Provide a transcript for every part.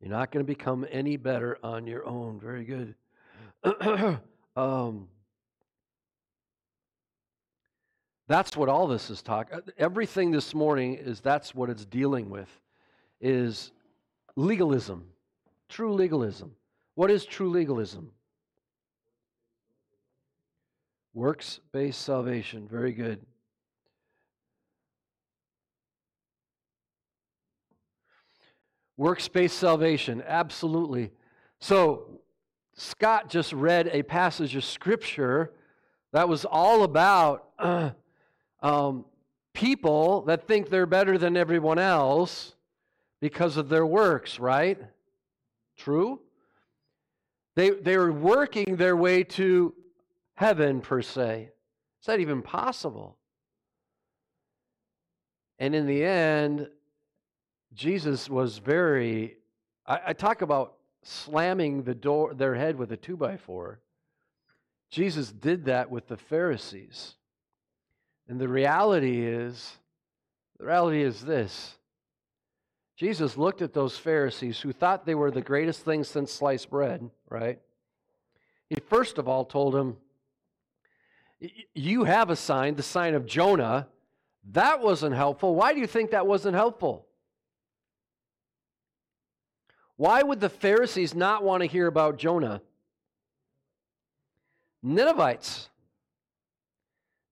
You're not going to become any better on your own. Very good. um, that's what all this is talking. Everything this morning is that's what it's dealing with is legalism, true legalism. What is true legalism? Works based salvation. Very good. Works based salvation. Absolutely. So, Scott just read a passage of scripture that was all about uh, um, people that think they're better than everyone else because of their works, right? True? They, they were working their way to heaven, per se. Is that even possible? And in the end, Jesus was very. I, I talk about slamming the door, their head with a two by four. Jesus did that with the Pharisees. And the reality is, the reality is this Jesus looked at those Pharisees who thought they were the greatest thing since sliced bread, right? He first of all told them, You have a sign, the sign of Jonah. That wasn't helpful. Why do you think that wasn't helpful? Why would the Pharisees not want to hear about Jonah? Ninevites.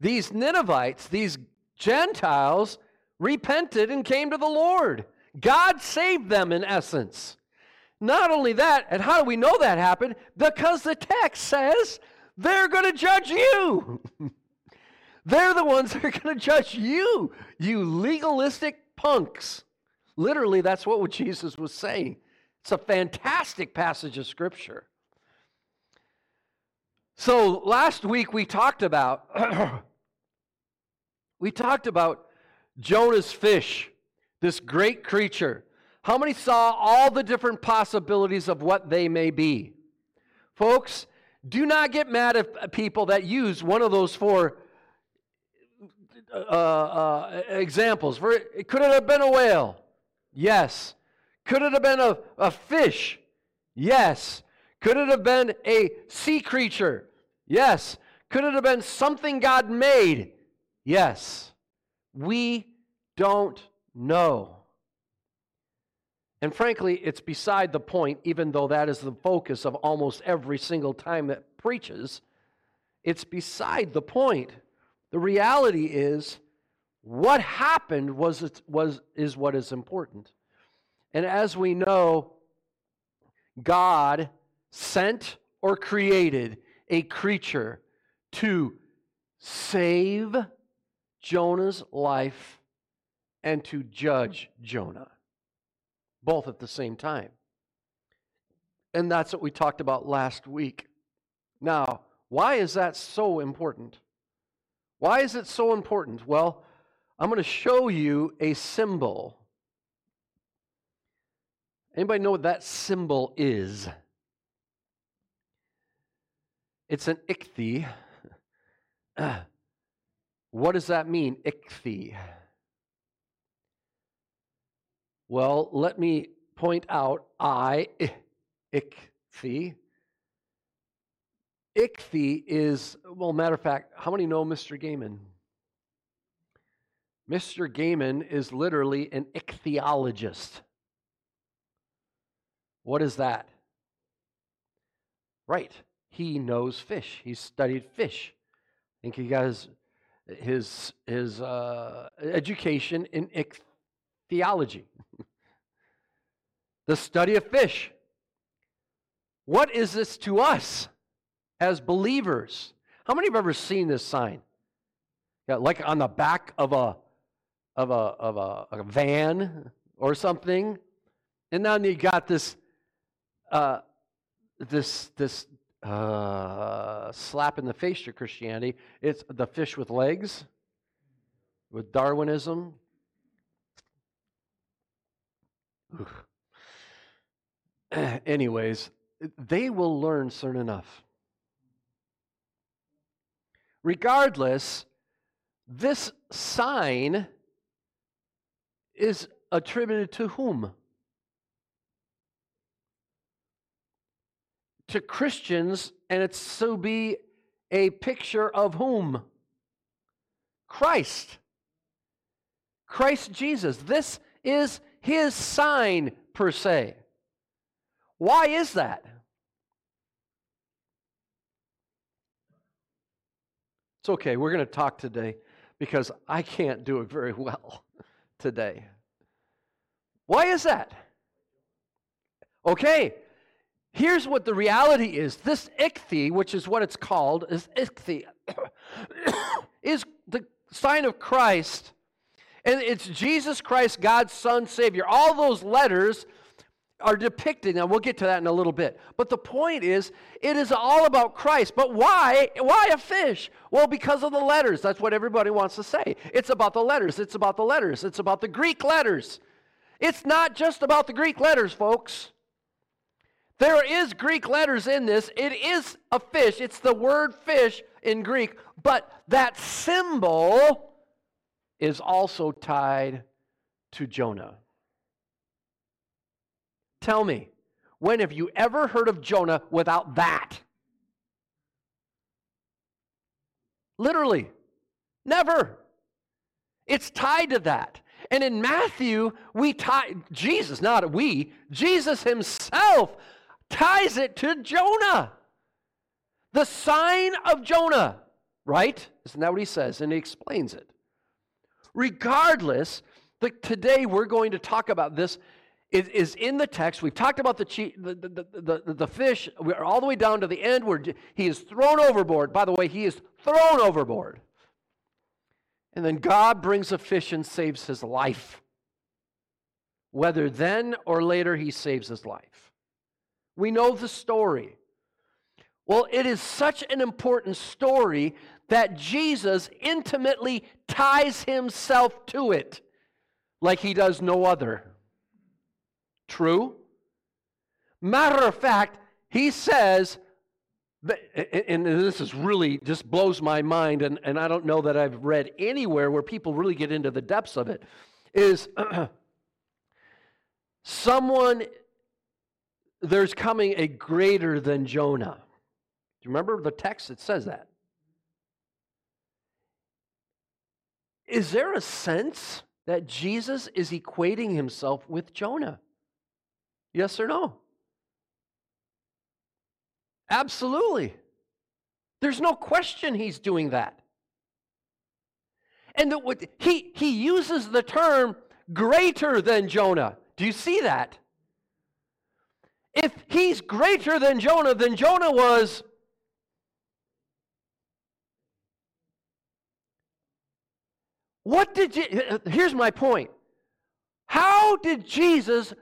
These Ninevites, these Gentiles, repented and came to the Lord. God saved them in essence. Not only that, and how do we know that happened? Because the text says they're going to judge you. they're the ones that are going to judge you, you legalistic punks. Literally, that's what Jesus was saying. It's a fantastic passage of Scripture. So last week we talked about we talked about Jonah's fish this great creature. How many saw all the different possibilities of what they may be? Folks, do not get mad at people that use one of those four uh, uh, examples. For could it have been a whale? Yes. Could it have been a, a fish? Yes. Could it have been a sea creature? Yes. Could it have been something God made? Yes. We don't no. And frankly, it's beside the point, even though that is the focus of almost every single time that preaches. It's beside the point. The reality is, what happened was, was, is what is important. And as we know, God sent or created a creature to save Jonah's life and to judge Jonah, both at the same time. And that's what we talked about last week. Now, why is that so important? Why is it so important? Well, I'm going to show you a symbol. Anybody know what that symbol is? It's an ichthy. what does that mean, ichthy? Well, let me point out I, ichthy. Ichthy is, well, matter of fact, how many know Mr. Gaiman? Mr. Gaiman is literally an ichthyologist. What is that? Right. He knows fish. He studied fish. I think he got his his, his uh, education in ichthyology the study of fish. What is this to us as believers? How many have ever seen this sign? Yeah, like on the back of a of a of a, a van or something, and then you got this uh, this this uh, slap in the face to Christianity. It's the fish with legs, with Darwinism. Anyways, they will learn soon enough. Regardless, this sign is attributed to whom? To Christians, and it's so be a picture of whom? Christ. Christ Jesus. This is his sign, per se. Why is that? It's okay, we're going to talk today because I can't do it very well today. Why is that? Okay, here's what the reality is this ichthy, which is what it's called, is ichthy, is the sign of Christ. And it's Jesus Christ, God's Son, Savior. All those letters are depicted. Now we'll get to that in a little bit. But the point is, it is all about Christ. But why? Why a fish? Well, because of the letters. That's what everybody wants to say. It's about the letters. It's about the letters. It's about the Greek letters. It's not just about the Greek letters, folks. There is Greek letters in this. It is a fish. It's the word fish in Greek. But that symbol is also tied to Jonah. Tell me, when have you ever heard of Jonah without that? Literally, never. It's tied to that. And in Matthew, we tie Jesus, not we, Jesus himself ties it to Jonah. The sign of Jonah, right? Isn't that what he says? And he explains it. Regardless, the, today we're going to talk about this is, is in the text. We've talked about the, the, the, the, the fish. We're all the way down to the end where he is thrown overboard. By the way, he is thrown overboard. And then God brings a fish and saves his life. Whether then or later he saves his life. We know the story. Well, it is such an important story that Jesus intimately ties himself to it like he does no other. True? Matter of fact, he says, and this is really just blows my mind, and, and I don't know that I've read anywhere where people really get into the depths of it, is someone, there's coming a greater than Jonah. Do you remember the text? that says that. Is there a sense that Jesus is equating himself with Jonah? Yes or no? Absolutely. There's no question he's doing that. And that what, he, he uses the term greater than Jonah. Do you see that? If he's greater than Jonah, then Jonah was What did you, here's my point. How did Jesus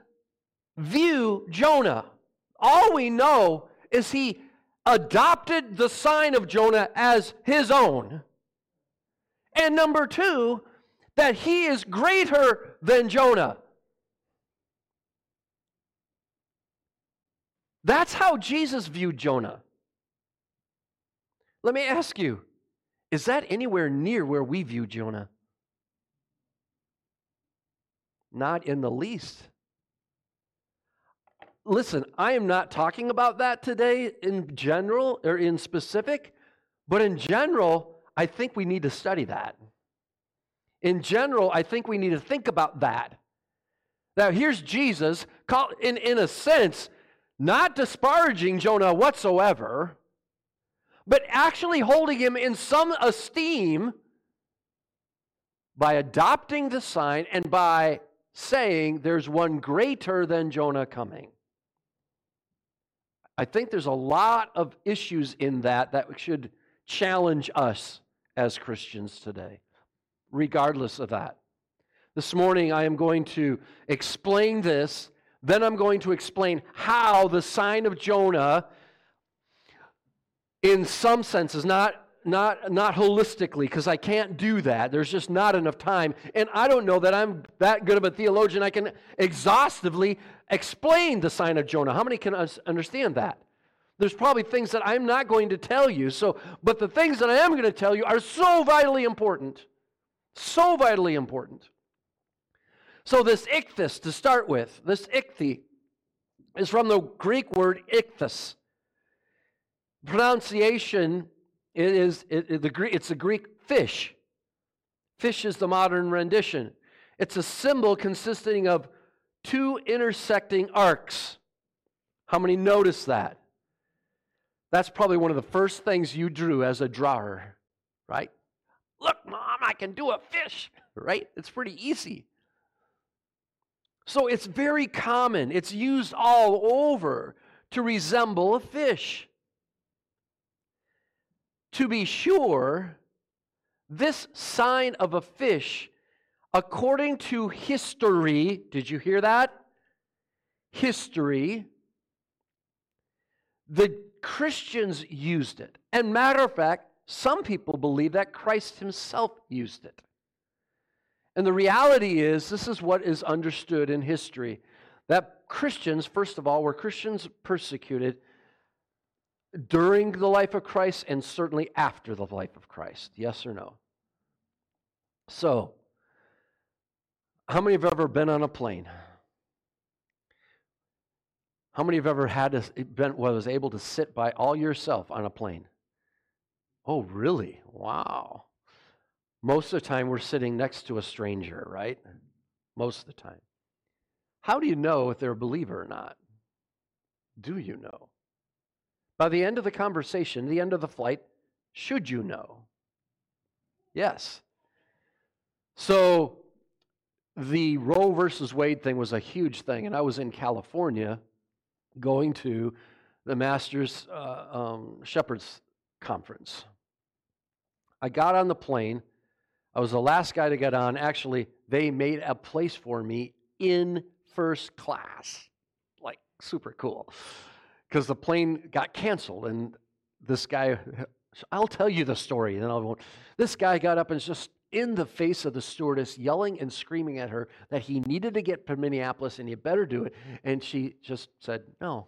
view Jonah? All we know is he adopted the sign of Jonah as his own. And number two, that he is greater than Jonah. That's how Jesus viewed Jonah. Let me ask you is that anywhere near where we view Jonah? Not in the least. Listen, I am not talking about that today in general or in specific, but in general, I think we need to study that. In general, I think we need to think about that. Now, here's Jesus, in, in a sense, not disparaging Jonah whatsoever, but actually holding him in some esteem by adopting the sign and by saying there's one greater than Jonah coming. I think there's a lot of issues in that that should challenge us as Christians today, regardless of that. This morning, I am going to explain this. Then I'm going to explain how the sign of Jonah, in some senses, not not, not holistically, because I can't do that. There's just not enough time. And I don't know that I'm that good of a theologian. I can exhaustively explain the sign of Jonah. How many can understand that? There's probably things that I'm not going to tell you. So, but the things that I am going to tell you are so vitally important. So vitally important. So this ichthys to start with, this ichthy is from the Greek word ichthys. pronunciation it is it, it, the Greek, it's a Greek fish. Fish is the modern rendition. It's a symbol consisting of two intersecting arcs. How many notice that? That's probably one of the first things you drew as a drawer, right? Look, mom, I can do a fish, right? It's pretty easy. So it's very common. It's used all over to resemble a fish. To be sure, this sign of a fish, according to history, did you hear that? History, the Christians used it. And matter of fact, some people believe that Christ himself used it. And the reality is, this is what is understood in history that Christians, first of all, were Christians persecuted during the life of Christ and certainly after the life of Christ. Yes or no? So, how many have ever been on a plane? How many have ever had to, been was able to sit by all yourself on a plane? Oh, really? Wow. Most of the time we're sitting next to a stranger, right? Most of the time. How do you know if they're a believer or not? Do you know? By the end of the conversation, the end of the flight, should you know? Yes. So the Roe versus Wade thing was a huge thing, and I was in California going to the Masters uh, um, Shepherds Conference. I got on the plane. I was the last guy to get on. Actually, they made a place for me in first class. Like, super cool because the plane got canceled and this guy i'll tell you the story and then i won't this guy got up and was just in the face of the stewardess yelling and screaming at her that he needed to get to minneapolis and he better do it and she just said no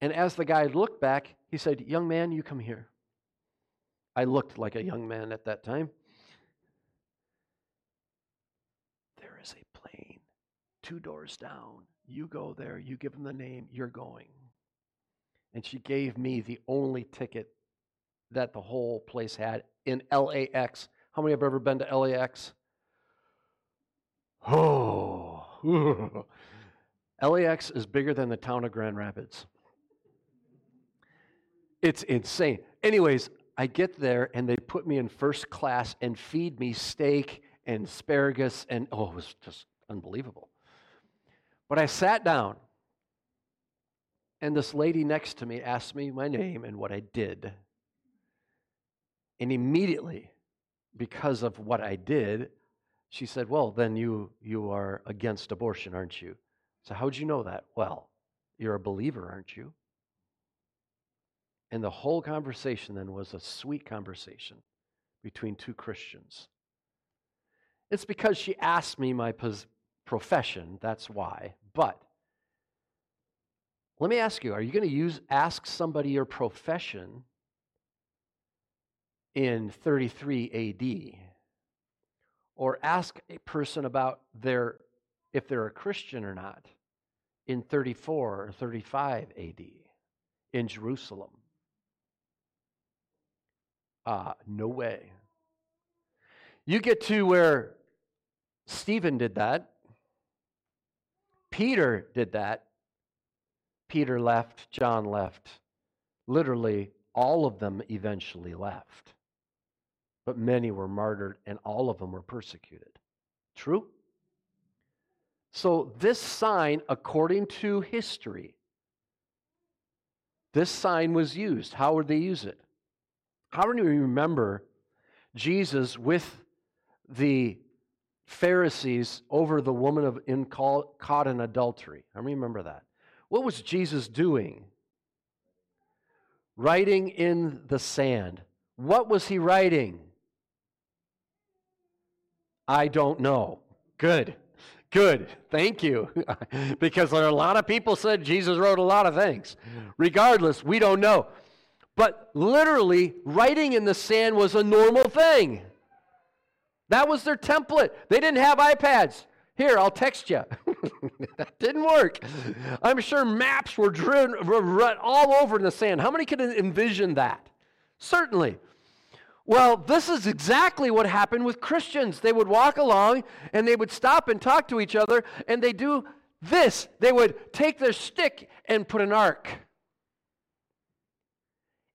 and as the guy looked back he said young man you come here i looked like a young man at that time there is a plane two doors down you go there, you give them the name, you're going. And she gave me the only ticket that the whole place had in LAX. How many have ever been to LAX? Oh, LAX is bigger than the town of Grand Rapids. It's insane. Anyways, I get there and they put me in first class and feed me steak and asparagus and oh, it was just unbelievable. But I sat down, and this lady next to me asked me my name and what I did. And immediately, because of what I did, she said, Well, then you, you are against abortion, aren't you? So, how'd you know that? Well, you're a believer, aren't you? And the whole conversation then was a sweet conversation between two Christians. It's because she asked me my pos- profession, that's why. But let me ask you, are you going to use ask somebody your profession in 33 AD? Or ask a person about their if they're a Christian or not in 34 or 35 AD in Jerusalem? Ah, uh, no way. You get to where Stephen did that Peter did that. Peter left, John left. Literally, all of them eventually left. But many were martyred, and all of them were persecuted. True? So, this sign, according to history, this sign was used. How would they use it? How do you remember Jesus with the Pharisees over the woman of in caught in adultery. I remember that. What was Jesus doing? Writing in the sand. What was he writing? I don't know. Good. Good. Thank you. because there are a lot of people said Jesus wrote a lot of things. Regardless, we don't know. But literally, writing in the sand was a normal thing. That was their template. They didn't have iPads. Here, I'll text you. that didn't work. I'm sure maps were driven were all over in the sand. How many can envision that? Certainly. Well, this is exactly what happened with Christians. They would walk along and they would stop and talk to each other and they do this. They would take their stick and put an arc.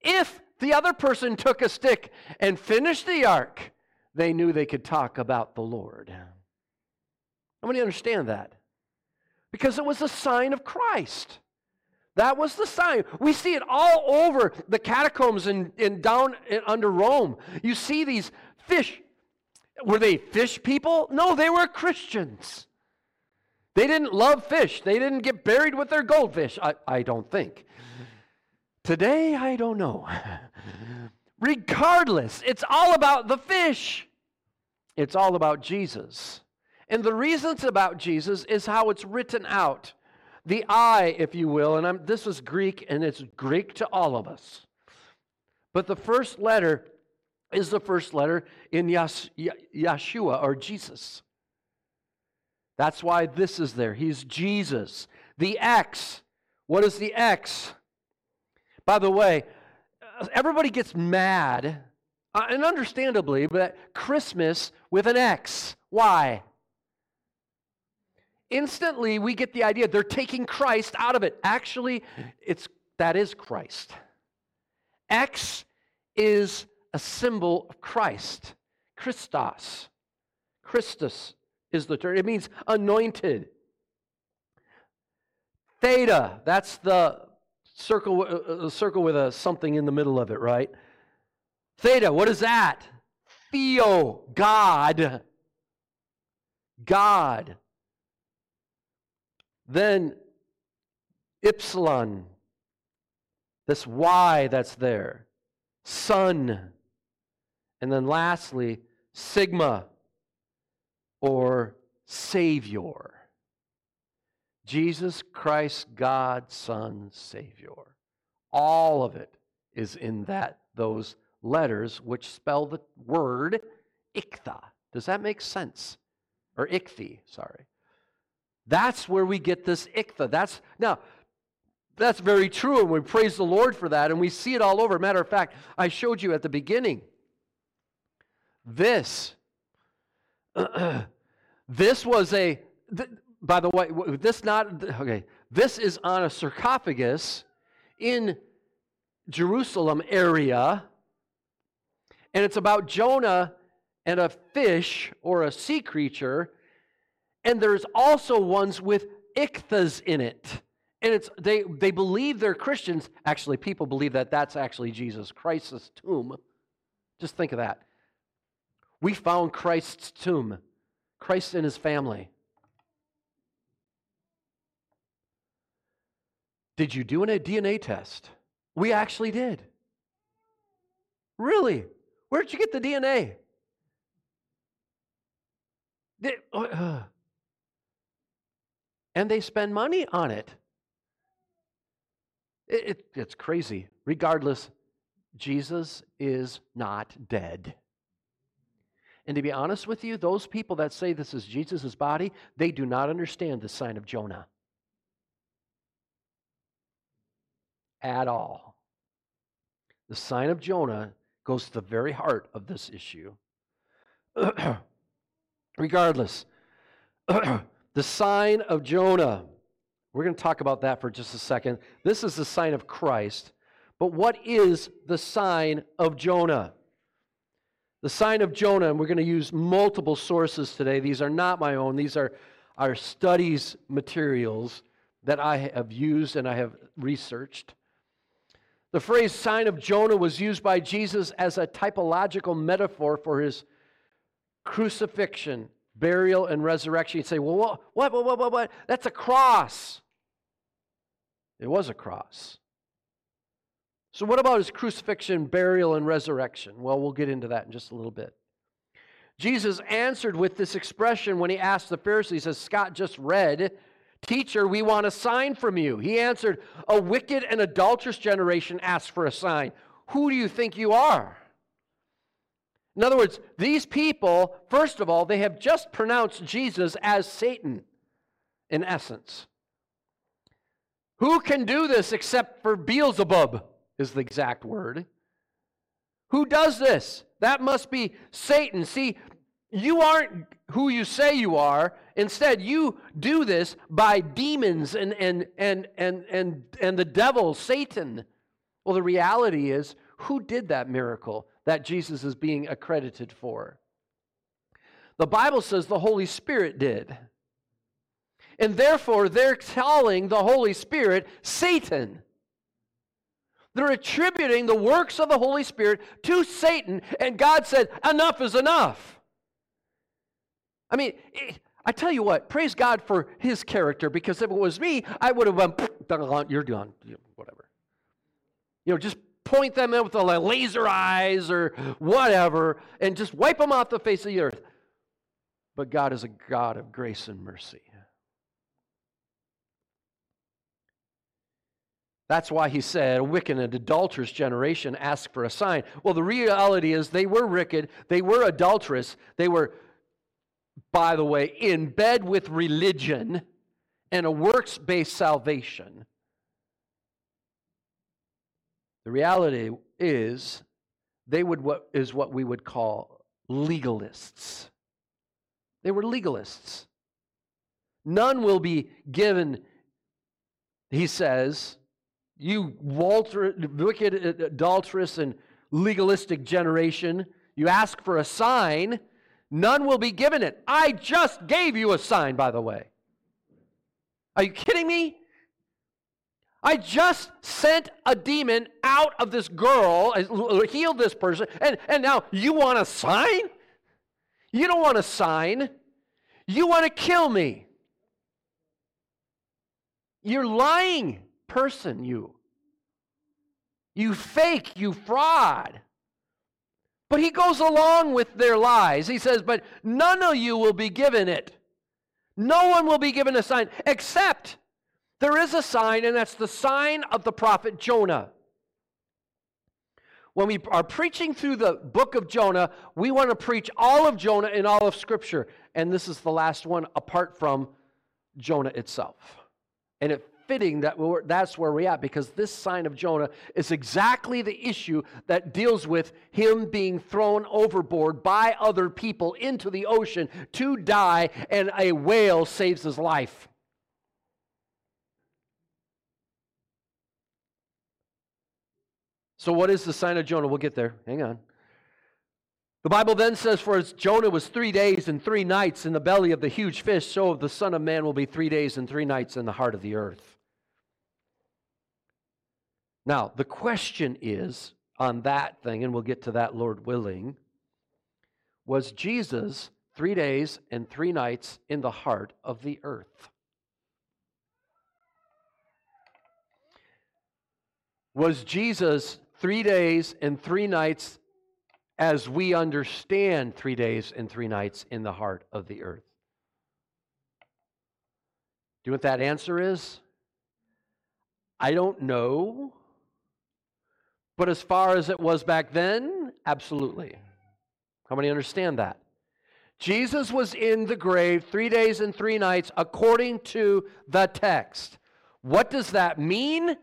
If the other person took a stick and finished the arc, they knew they could talk about the Lord. How many understand that? Because it was a sign of Christ. That was the sign. We see it all over the catacombs and, and down under Rome. You see these fish. Were they fish people? No, they were Christians. They didn't love fish. They didn't get buried with their goldfish, I, I don't think. Today, I don't know. Regardless, it's all about the fish. It's all about Jesus. And the reason it's about Jesus is how it's written out the I, if you will, and I'm, this is Greek and it's Greek to all of us. But the first letter is the first letter in Yas, Yeshua or Jesus. That's why this is there. He's Jesus. The X. What is the X? By the way, everybody gets mad, uh, and understandably, but Christmas with an X. Why? instantly we get the idea they're taking Christ out of it. Actually, it's that is Christ. X is a symbol of Christ. Christos. Christus is the term. It means anointed. Theta, that's the circle, uh, uh circle with a something in the middle of it, right? Theta, what is that? Theo, God. God. Then Epsilon, this Y that's there, Son. And then lastly, Sigma or Savior. Jesus Christ, God, Son, Savior. All of it is in that those letters which spell the word iktha. Does that make sense? Or ichthy, sorry. That's where we get this iktha. That's now that's very true, and we praise the Lord for that, and we see it all over. Matter of fact, I showed you at the beginning. This, this was a. Th- by the way, this not okay. This is on a sarcophagus in Jerusalem area, and it's about Jonah and a fish or a sea creature and there's also ones with ichthas in it. And it's they they believe they're Christians. Actually, people believe that that's actually Jesus Christ's tomb. Just think of that. We found Christ's tomb. Christ and his family. Did you do a DNA test? We actually did. Really? Where'd you get the DNA? Did, uh, and they spend money on it. it, it it's crazy. Regardless, Jesus is not dead. And to be honest with you, those people that say this is Jesus' body, they do not understand the sign of Jonah at all. The sign of Jonah goes to the very heart of this issue. Regardless, The sign of Jonah. We're going to talk about that for just a second. This is the sign of Christ. But what is the sign of Jonah? The sign of Jonah, and we're going to use multiple sources today. These are not my own, these are our studies materials that I have used and I have researched. The phrase sign of Jonah was used by Jesus as a typological metaphor for his crucifixion burial, and resurrection. You'd say, well, what, what, what, what, what? That's a cross. It was a cross. So, what about his crucifixion, burial, and resurrection? Well, we'll get into that in just a little bit. Jesus answered with this expression when he asked the Pharisees, as Scott just read, Teacher, we want a sign from you. He answered, A wicked and adulterous generation asks for a sign. Who do you think you are? In other words, these people, first of all, they have just pronounced Jesus as Satan in essence. Who can do this except for Beelzebub, is the exact word. Who does this? That must be Satan. See, you aren't who you say you are. Instead, you do this by demons and, and, and, and, and, and the devil, Satan. Well, the reality is, who did that miracle that Jesus is being accredited for? The Bible says the Holy Spirit did. And therefore, they're calling the Holy Spirit Satan. They're attributing the works of the Holy Spirit to Satan, and God said, Enough is enough. I mean, I tell you what, praise God for his character, because if it was me, I would have gone, You're done, whatever. You know, just point them in with the laser eyes or whatever, and just wipe them off the face of the earth. But God is a God of grace and mercy. That's why he said, a wicked and adulterous generation ask for a sign. Well, the reality is they were wicked, they were adulterous, they were, by the way, in bed with religion and a works based salvation. The reality is they would what is what we would call legalists. They were legalists. None will be given, he says, you Walter, wicked, adulterous, and legalistic generation, you ask for a sign, none will be given it. I just gave you a sign, by the way. Are you kidding me? I just sent a demon out of this girl, healed this person, and, and now you want a sign? You don't want a sign. You want to kill me. You're lying person, you. You fake, you fraud. But he goes along with their lies. He says, But none of you will be given it. No one will be given a sign, except there is a sign, and that's the sign of the prophet Jonah. When we are preaching through the book of Jonah, we want to preach all of Jonah in all of Scripture. And this is the last one apart from Jonah itself. And it fitting that that's where we're at because this sign of Jonah is exactly the issue that deals with him being thrown overboard by other people into the ocean to die, and a whale saves his life. So, what is the sign of Jonah? We'll get there. Hang on. The Bible then says, For as Jonah was three days and three nights in the belly of the huge fish, so the Son of Man will be three days and three nights in the heart of the earth. Now, the question is on that thing, and we'll get to that, Lord willing, was Jesus three days and three nights in the heart of the earth? Was Jesus three days and three nights as we understand three days and three nights in the heart of the earth? Do you know what that answer is? I don't know. But as far as it was back then, absolutely. How many understand that? Jesus was in the grave three days and three nights according to the text. What does that mean?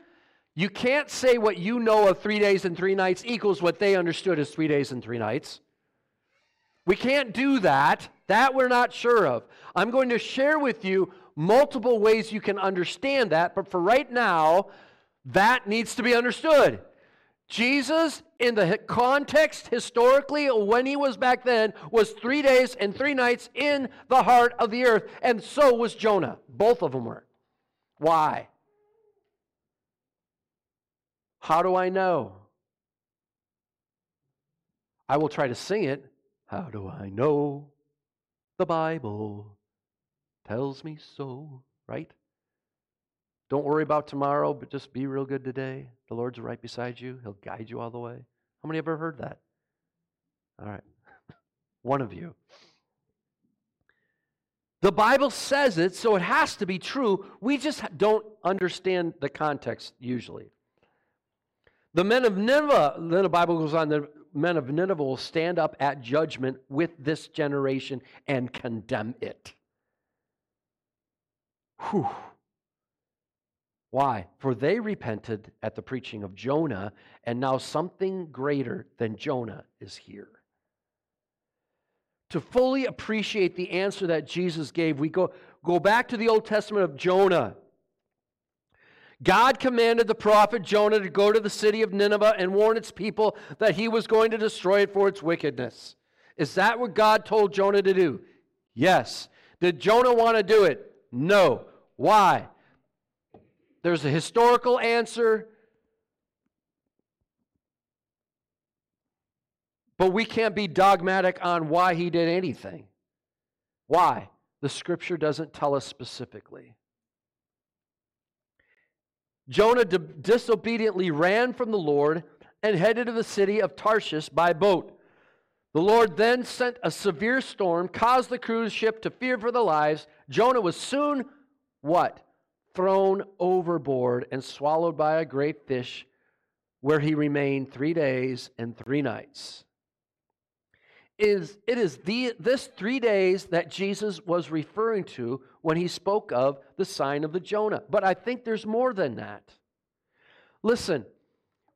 You can't say what you know of three days and three nights equals what they understood as three days and three nights. We can't do that. That we're not sure of. I'm going to share with you multiple ways you can understand that, but for right now, that needs to be understood. Jesus, in the context historically, when he was back then, was three days and three nights in the heart of the earth, and so was Jonah. Both of them were. Why? How do I know? I will try to sing it. How do I know? The Bible tells me so, right? Don't worry about tomorrow, but just be real good today. The Lord's right beside you, He'll guide you all the way. How many ever heard that? All right. One of you. The Bible says it, so it has to be true. We just don't understand the context usually. The men of Nineveh, then the Bible goes on, the men of Nineveh will stand up at judgment with this generation and condemn it. Whew. Why? For they repented at the preaching of Jonah, and now something greater than Jonah is here. To fully appreciate the answer that Jesus gave, we go, go back to the Old Testament of Jonah. God commanded the prophet Jonah to go to the city of Nineveh and warn its people that he was going to destroy it for its wickedness. Is that what God told Jonah to do? Yes. Did Jonah want to do it? No. Why? There's a historical answer, but we can't be dogmatic on why he did anything. Why? The scripture doesn't tell us specifically. Jonah disobediently ran from the Lord and headed to the city of Tarshish by boat. The Lord then sent a severe storm, caused the cruise ship to fear for their lives. Jonah was soon what? Thrown overboard and swallowed by a great fish, where he remained three days and three nights. Is, it is the, this three days that Jesus was referring to when he spoke of the sign of the Jonah. But I think there's more than that. Listen,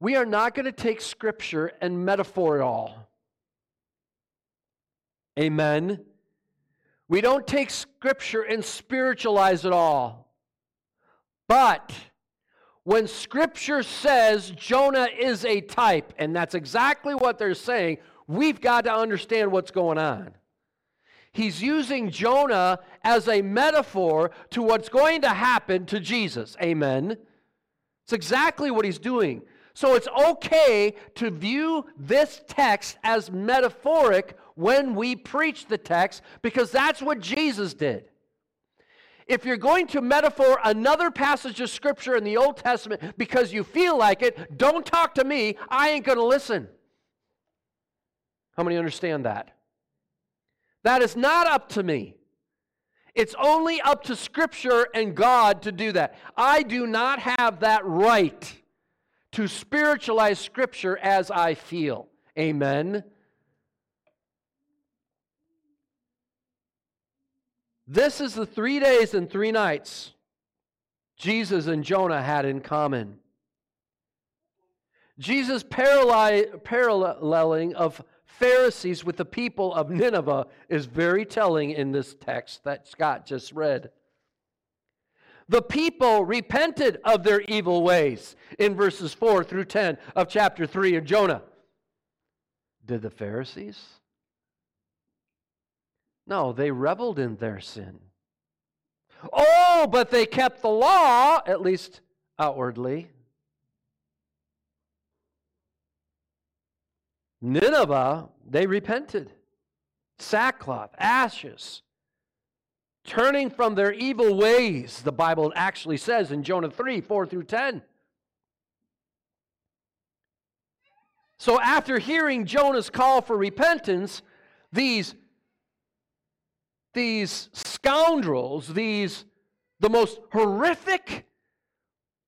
we are not going to take Scripture and metaphor it all. Amen. We don't take Scripture and spiritualize it all. But when Scripture says Jonah is a type, and that's exactly what they're saying, we've got to understand what's going on. He's using Jonah as a metaphor to what's going to happen to Jesus. Amen. It's exactly what he's doing. So it's okay to view this text as metaphoric when we preach the text because that's what Jesus did. If you're going to metaphor another passage of Scripture in the Old Testament because you feel like it, don't talk to me. I ain't going to listen. How many understand that? That is not up to me. It's only up to Scripture and God to do that. I do not have that right to spiritualize Scripture as I feel. Amen. This is the three days and three nights Jesus and Jonah had in common. Jesus' paralleling of Pharisees with the people of Nineveh is very telling in this text that Scott just read. The people repented of their evil ways in verses 4 through 10 of chapter 3 of Jonah. Did the Pharisees? No, they reveled in their sin. Oh, but they kept the law, at least outwardly. Nineveh, they repented. Sackcloth, ashes, turning from their evil ways, the Bible actually says in Jonah 3 4 through 10. So, after hearing Jonah's call for repentance, these, these scoundrels, these the most horrific,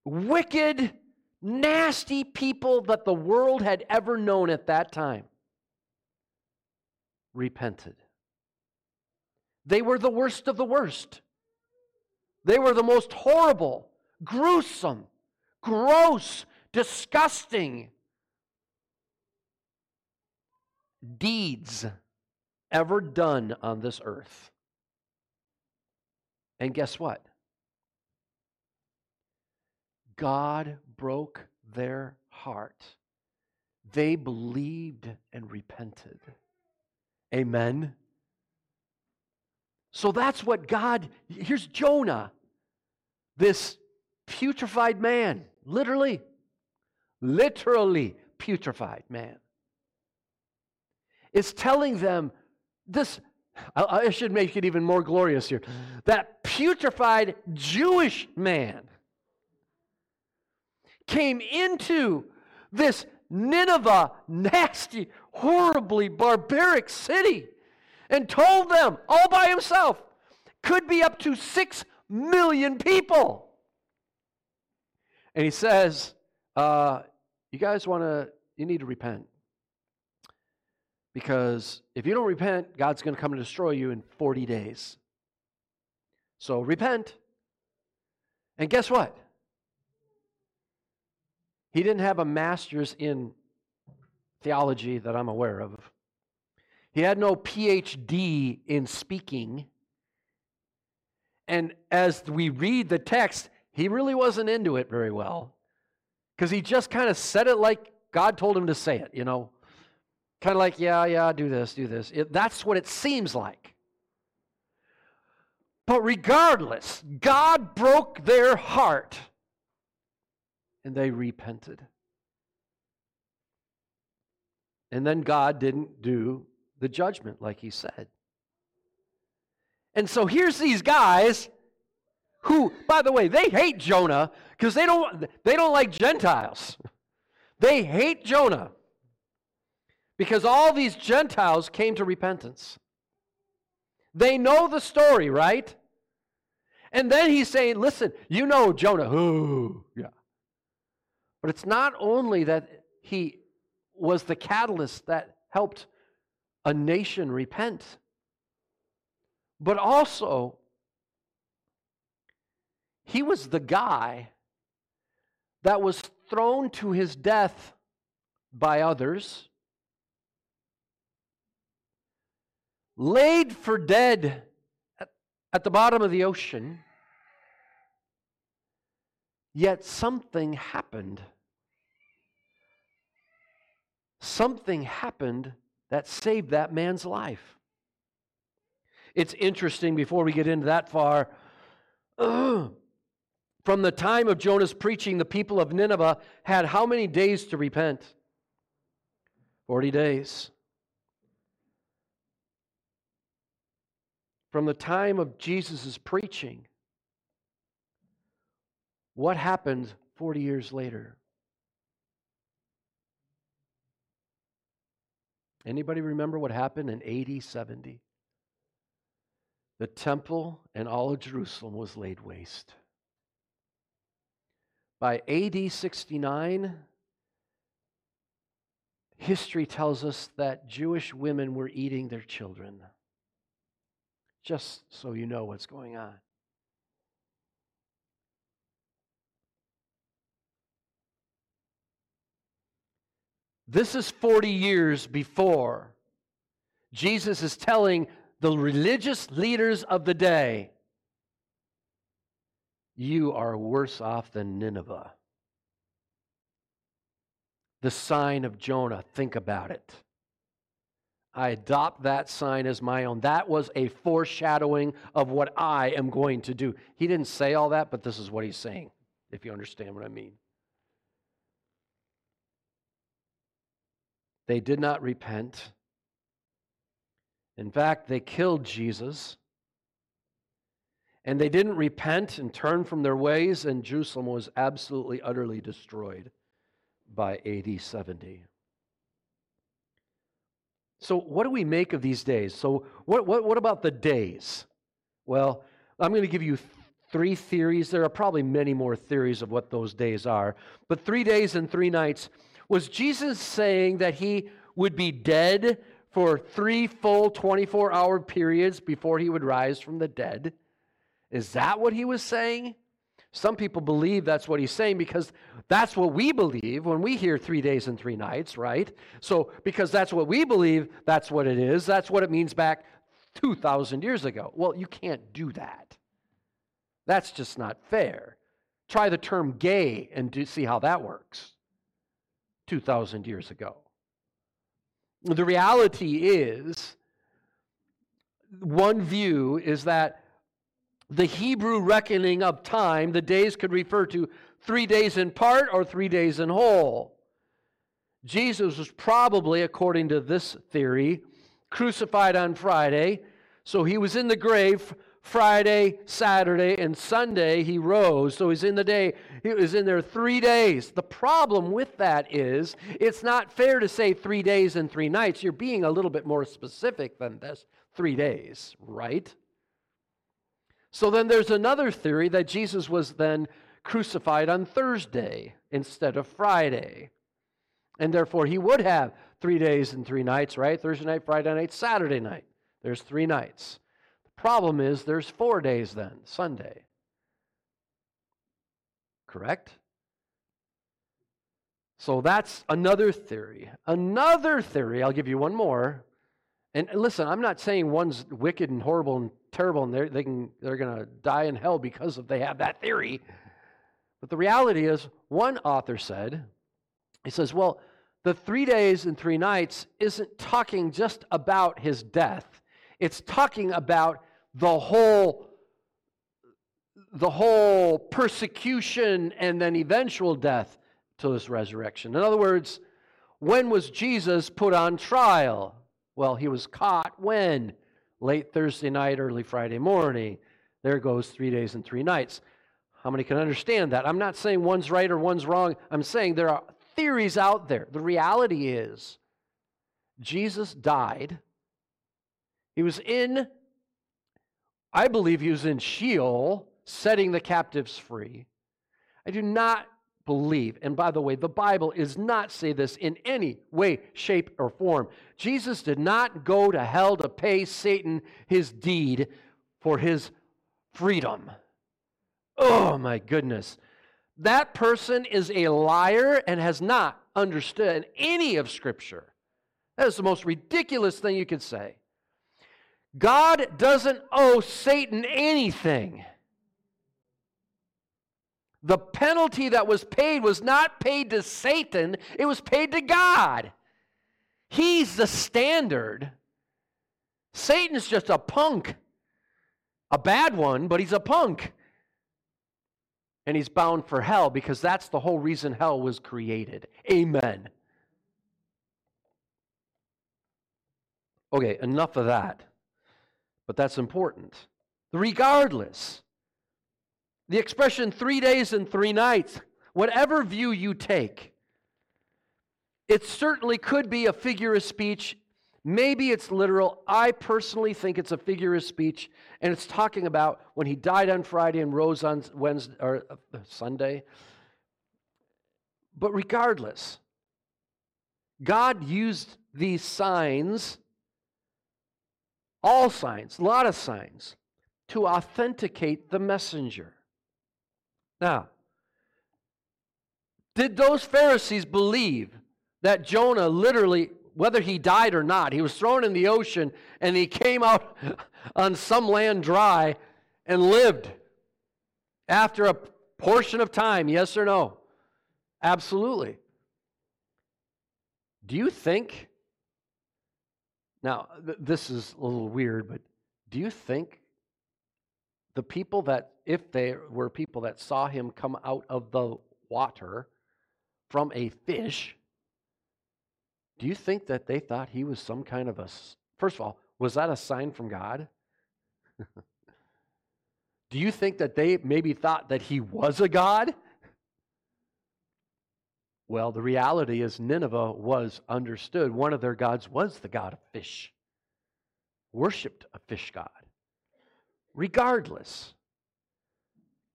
wicked, nasty people that the world had ever known at that time repented. They were the worst of the worst. They were the most horrible, gruesome, gross, disgusting deeds ever done on this earth. And guess what? God broke their heart. They believed and repented. Amen. So that's what God, here's Jonah, this putrefied man, literally, literally putrefied man, is telling them this. I should make it even more glorious here. That putrefied Jewish man came into this Nineveh, nasty, horribly barbaric city, and told them all by himself, could be up to six million people. And he says, uh, You guys want to, you need to repent. Because if you don't repent, God's going to come and destroy you in 40 days. So repent. And guess what? He didn't have a master's in theology that I'm aware of. He had no PhD in speaking. And as we read the text, he really wasn't into it very well because he just kind of said it like God told him to say it, you know. Kind of like, yeah, yeah, do this, do this. It, that's what it seems like. But regardless, God broke their heart and they repented. And then God didn't do the judgment like he said. And so here's these guys who, by the way, they hate Jonah because they don't, they don't like Gentiles. They hate Jonah because all these Gentiles came to repentance. They know the story, right? And then he's saying, listen, you know Jonah. Ooh, yeah. But it's not only that he was the catalyst that helped a nation repent, but also he was the guy that was thrown to his death by others, laid for dead at, the bottom of the ocean, yet something happened. Something happened that saved that man's life. It's interesting before we get into that far. From the time of Jonah's preaching, the people of Nineveh had how many days to repent? 40 days. From the time of Jesus' preaching, what happened 40 years later? Anybody remember what happened in AD 70? The temple and all of Jerusalem was laid waste. By AD 69, history tells us that Jewish women were eating their children. Just so you know what's going on. This is 40 years before Jesus is telling the religious leaders of the day you are worse off than Nineveh. The sign of Jonah, think about it. I adopt that sign as my own. That was a foreshadowing of what I am going to do. He didn't say all that, but this is what he's saying, if you understand what I mean. They did not repent. In fact, they killed Jesus. And they didn't repent and turn from their ways, and Jerusalem was absolutely, utterly destroyed by AD 70. So, what do we make of these days? So, what, what, what about the days? Well, I'm going to give you three theories. There are probably many more theories of what those days are. But three days and three nights. Was Jesus saying that he would be dead for three full 24 hour periods before he would rise from the dead? Is that what he was saying? Some people believe that's what he's saying because that's what we believe when we hear three days and three nights, right? So, because that's what we believe, that's what it is. That's what it means back 2,000 years ago. Well, you can't do that. That's just not fair. Try the term gay and see how that works 2,000 years ago. The reality is, one view is that the Hebrew reckoning of time, the days could refer to three days in part or three days in whole. Jesus was probably, according to this theory, crucified on Friday. So he was in the grave Friday, Saturday, and Sunday he rose. So he's in the day, he was in there three days. The problem with that is it's not fair to say three days and three nights. You're being a little bit more specific than this three days, right? So then there's another theory that Jesus was then crucified on Thursday instead of Friday. And therefore, he would have three days and three nights, right? Thursday night, Friday night, Saturday night. There's three nights. The problem is there's four days then, Sunday. Correct? So that's another theory. Another theory, I'll give you one more. And listen, I'm not saying one's wicked and horrible and terrible and they're, they can, they're going to die in hell because of they have that theory. But the reality is, one author said, he says, well, the three days and three nights isn't talking just about his death. It's talking about the whole the whole persecution and then eventual death to his resurrection. In other words, when was Jesus put on trial? Well, he was caught when? Late Thursday night, early Friday morning. There goes three days and three nights. How many can understand that? I'm not saying one's right or one's wrong. I'm saying there are theories out there. The reality is, Jesus died. He was in, I believe he was in Sheol, setting the captives free. I do not believe, and by the way, the Bible does not say this in any way, shape, or form. Jesus did not go to hell to pay Satan his deed for his freedom. Oh my goodness. That person is a liar and has not understood any of Scripture. That is the most ridiculous thing you could say. God doesn't owe Satan anything. The penalty that was paid was not paid to Satan, it was paid to God. He's the standard. Satan's just a punk. A bad one, but he's a punk and he's bound for hell because that's the whole reason hell was created. Amen. Okay, enough of that. But that's important. Regardless, the expression three days and three nights, whatever view you take, it certainly could be a figure of speech Maybe it's literal. I personally think it's a figure of speech, and it's talking about when he died on Friday and rose on Wednesday or uh, Sunday. But regardless, God used these signs, all signs, a lot of signs, to authenticate the messenger. Now, did those Pharisees believe that Jonah literally whether he died or not. He was thrown in the ocean and he came out on some land dry and lived after a portion of time, yes or no? Absolutely. Do you think, now th- this is a little weird, but do you think the people that, if they were people that saw him come out of the water from a fish, do you think that they thought he was some kind of a. First of all, was that a sign from God? Do you think that they maybe thought that he was a God? Well, the reality is Nineveh was understood. One of their gods was the god of fish, worshiped a fish god. Regardless,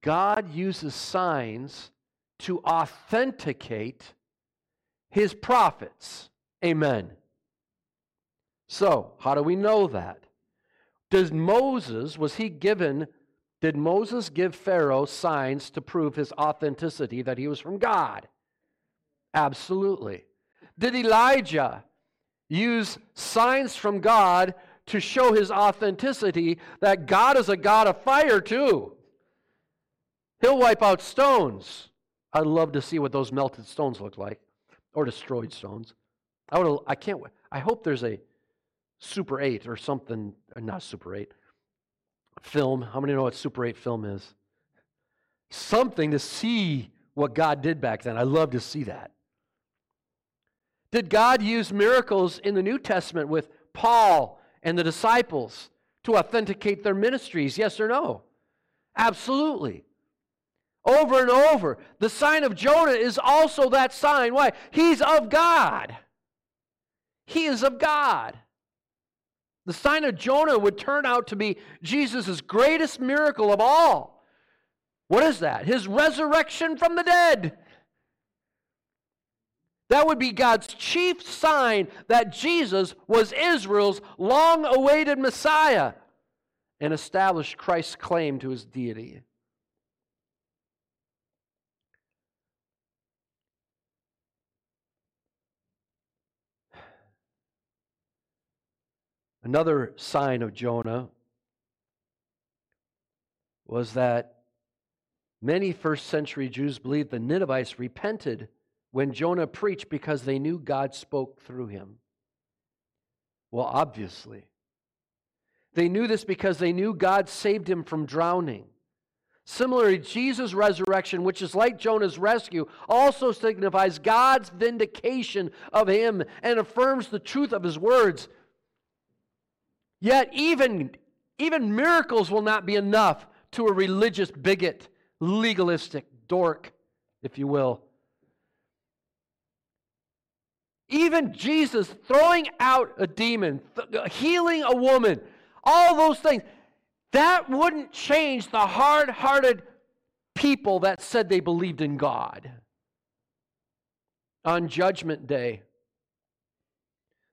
God uses signs to authenticate his prophets. Amen. So, how do we know that? Does Moses, was he given, did Moses give Pharaoh signs to prove his authenticity that he was from God? Absolutely. Did Elijah use signs from God to show his authenticity that God is a God of fire too? He'll wipe out stones. I'd love to see what those melted stones look like, or destroyed stones. I would. I can't. wait. I hope there's a Super 8 or something. Uh, not Super 8 film. How many know what Super 8 film is? Something to see what God did back then. I'd love to see that. Did God use miracles in the New Testament with Paul and the disciples to authenticate their ministries? Yes or no? Absolutely. Over and over. The sign of Jonah is also that sign. Why? He's of God. He is of God. The sign of Jonah would turn out to be Jesus' greatest miracle of all. What is that? His resurrection from the dead. That would be God's chief sign that Jesus was Israel's long awaited Messiah and established Christ's claim to his deity. Another sign of Jonah was that many first century Jews believed the Ninevites repented when Jonah preached because they knew God spoke through him? Well, obviously. They knew this because they knew God saved him from drowning. Similarly, Jesus' resurrection, which is like Jonah's rescue, also signifies God's vindication of him and affirms the truth of his words. Yet, even, even miracles will not be enough to a religious bigot, legalistic dork, if you will. Even Jesus throwing out a demon, healing a woman, all those things, that wouldn't change the hard hearted people that said they believed in God. On Judgment Day,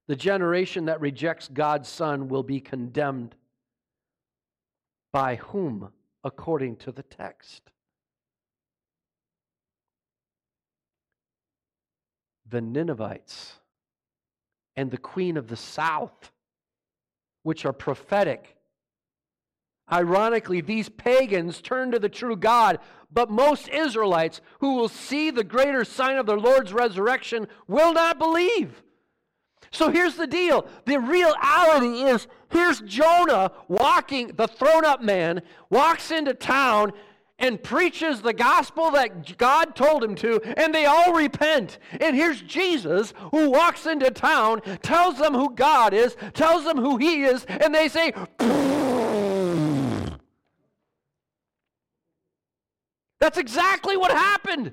the generation that rejects God's Son will be condemned. By whom? According to the text. The Ninevites and the queen of the south, which are prophetic. Ironically, these pagans turn to the true God, but most Israelites who will see the greater sign of the Lord's resurrection will not believe. So here's the deal. The reality is here's Jonah walking, the thrown up man, walks into town and preaches the gospel that God told him to, and they all repent. And here's Jesus who walks into town, tells them who God is, tells them who He is, and they say, That's exactly what happened.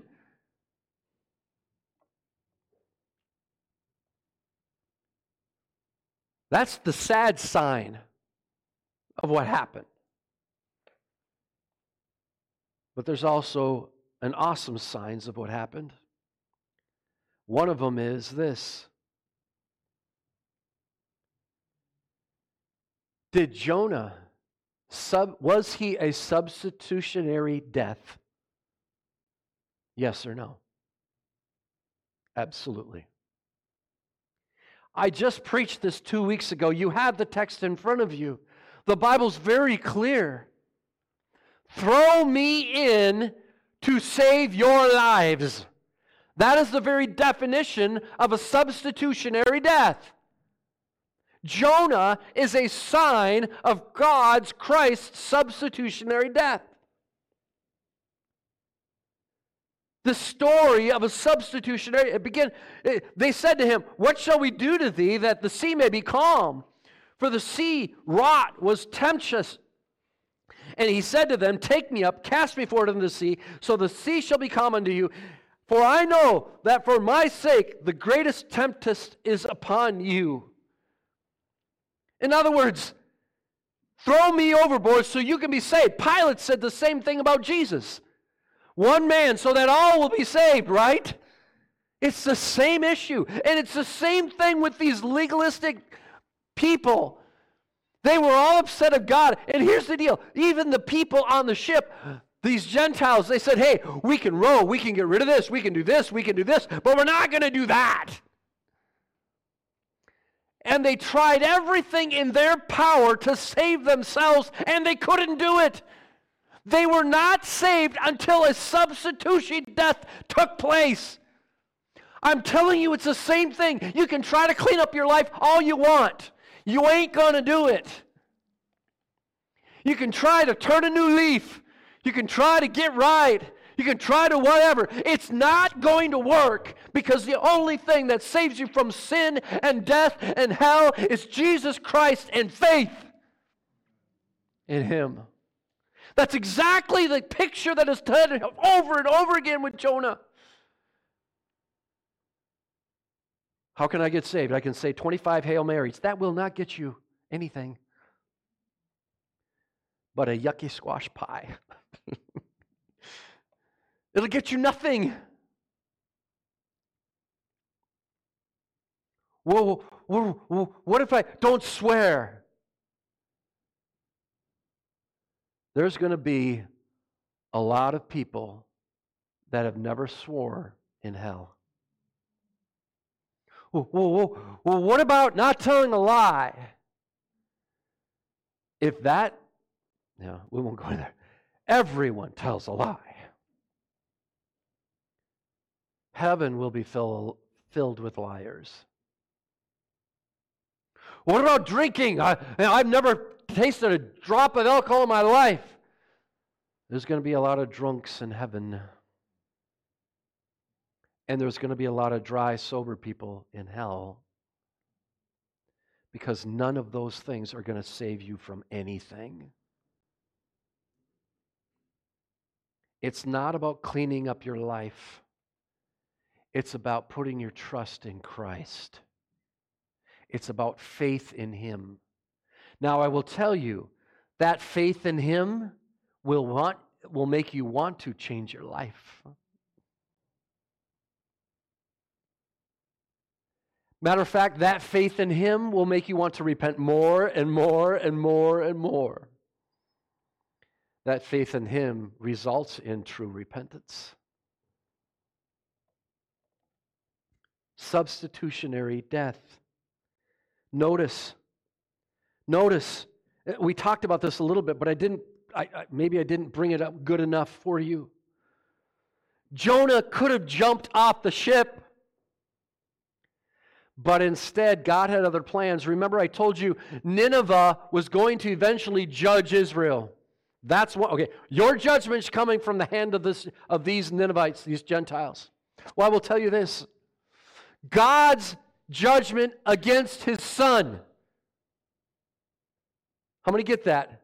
That's the sad sign of what happened. But there's also an awesome signs of what happened. One of them is this. Did Jonah sub was he a substitutionary death? Yes or no? Absolutely. I just preached this 2 weeks ago. You have the text in front of you. The Bible's very clear. Throw me in to save your lives. That is the very definition of a substitutionary death. Jonah is a sign of God's Christ's substitutionary death. The story of a substitutionary it begin they said to him, "What shall we do to thee that the sea may be calm?" For the sea wrought was tempestuous and he said to them, Take me up, cast me forward into the sea, so the sea shall be calm unto you. For I know that for my sake the greatest tempest is upon you. In other words, throw me overboard so you can be saved. Pilate said the same thing about Jesus. One man so that all will be saved, right? It's the same issue. And it's the same thing with these legalistic people they were all upset of God. And here's the deal even the people on the ship, these Gentiles, they said, hey, we can row, we can get rid of this, we can do this, we can do this, but we're not going to do that. And they tried everything in their power to save themselves, and they couldn't do it. They were not saved until a substitution death took place. I'm telling you, it's the same thing. You can try to clean up your life all you want. You ain't going to do it. You can try to turn a new leaf. You can try to get right. You can try to whatever. It's not going to work because the only thing that saves you from sin and death and hell is Jesus Christ and faith in Him. That's exactly the picture that is told over and over again with Jonah. How can I get saved? I can say 25 Hail Marys. That will not get you anything but a yucky squash pie. It'll get you nothing. Whoa, whoa, whoa, what if I don't swear? There's going to be a lot of people that have never swore in hell. Well, well, well, what about not telling a lie? If that, no, we won't go there. Everyone tells a lie. Heaven will be fill, filled with liars. What about drinking? I, I've never tasted a drop of alcohol in my life. There's going to be a lot of drunks in heaven. And there's going to be a lot of dry, sober people in hell. Because none of those things are going to save you from anything. It's not about cleaning up your life, it's about putting your trust in Christ. It's about faith in Him. Now, I will tell you that faith in Him will, want, will make you want to change your life. Matter of fact, that faith in Him will make you want to repent more and more and more and more. That faith in Him results in true repentance. Substitutionary death. Notice, notice, we talked about this a little bit, but I didn't, I, I, maybe I didn't bring it up good enough for you. Jonah could have jumped off the ship but instead, God had other plans. Remember, I told you Nineveh was going to eventually judge Israel. That's what, okay, your judgment's coming from the hand of, this, of these Ninevites, these Gentiles. Well, I will tell you this God's judgment against his son. How many get that?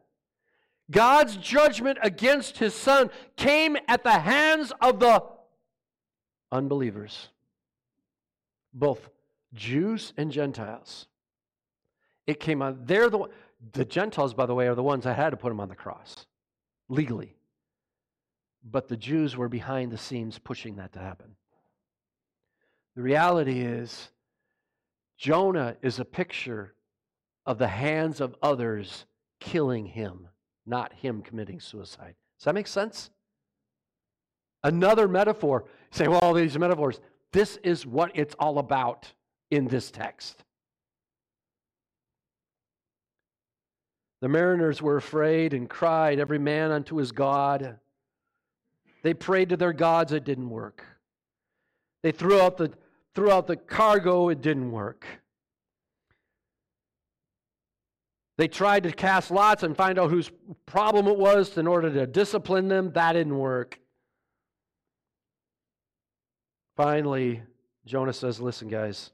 God's judgment against his son came at the hands of the unbelievers, both Jews and Gentiles. It came on. They're the the Gentiles, by the way, are the ones that had to put him on the cross legally. But the Jews were behind the scenes pushing that to happen. The reality is, Jonah is a picture of the hands of others killing him, not him committing suicide. Does that make sense? Another metaphor. Say, well, all these metaphors. This is what it's all about in this text. The mariners were afraid and cried, every man unto his God. They prayed to their gods, it didn't work. They threw out the, threw out the cargo, it didn't work. They tried to cast lots and find out whose problem it was in order to discipline them. That didn't work. Finally, Jonah says, Listen, guys,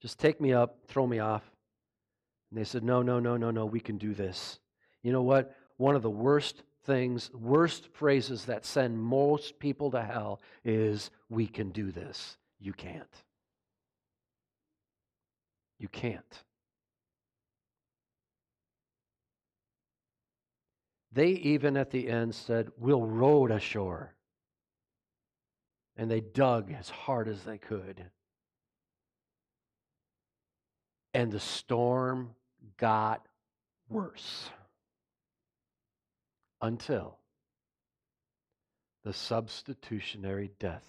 just take me up, throw me off. And they said, No, no, no, no, no, we can do this. You know what? One of the worst things, worst phrases that send most people to hell is, We can do this. You can't. You can't. They even at the end said, We'll row ashore. And they dug as hard as they could. And the storm got worse until the substitutionary death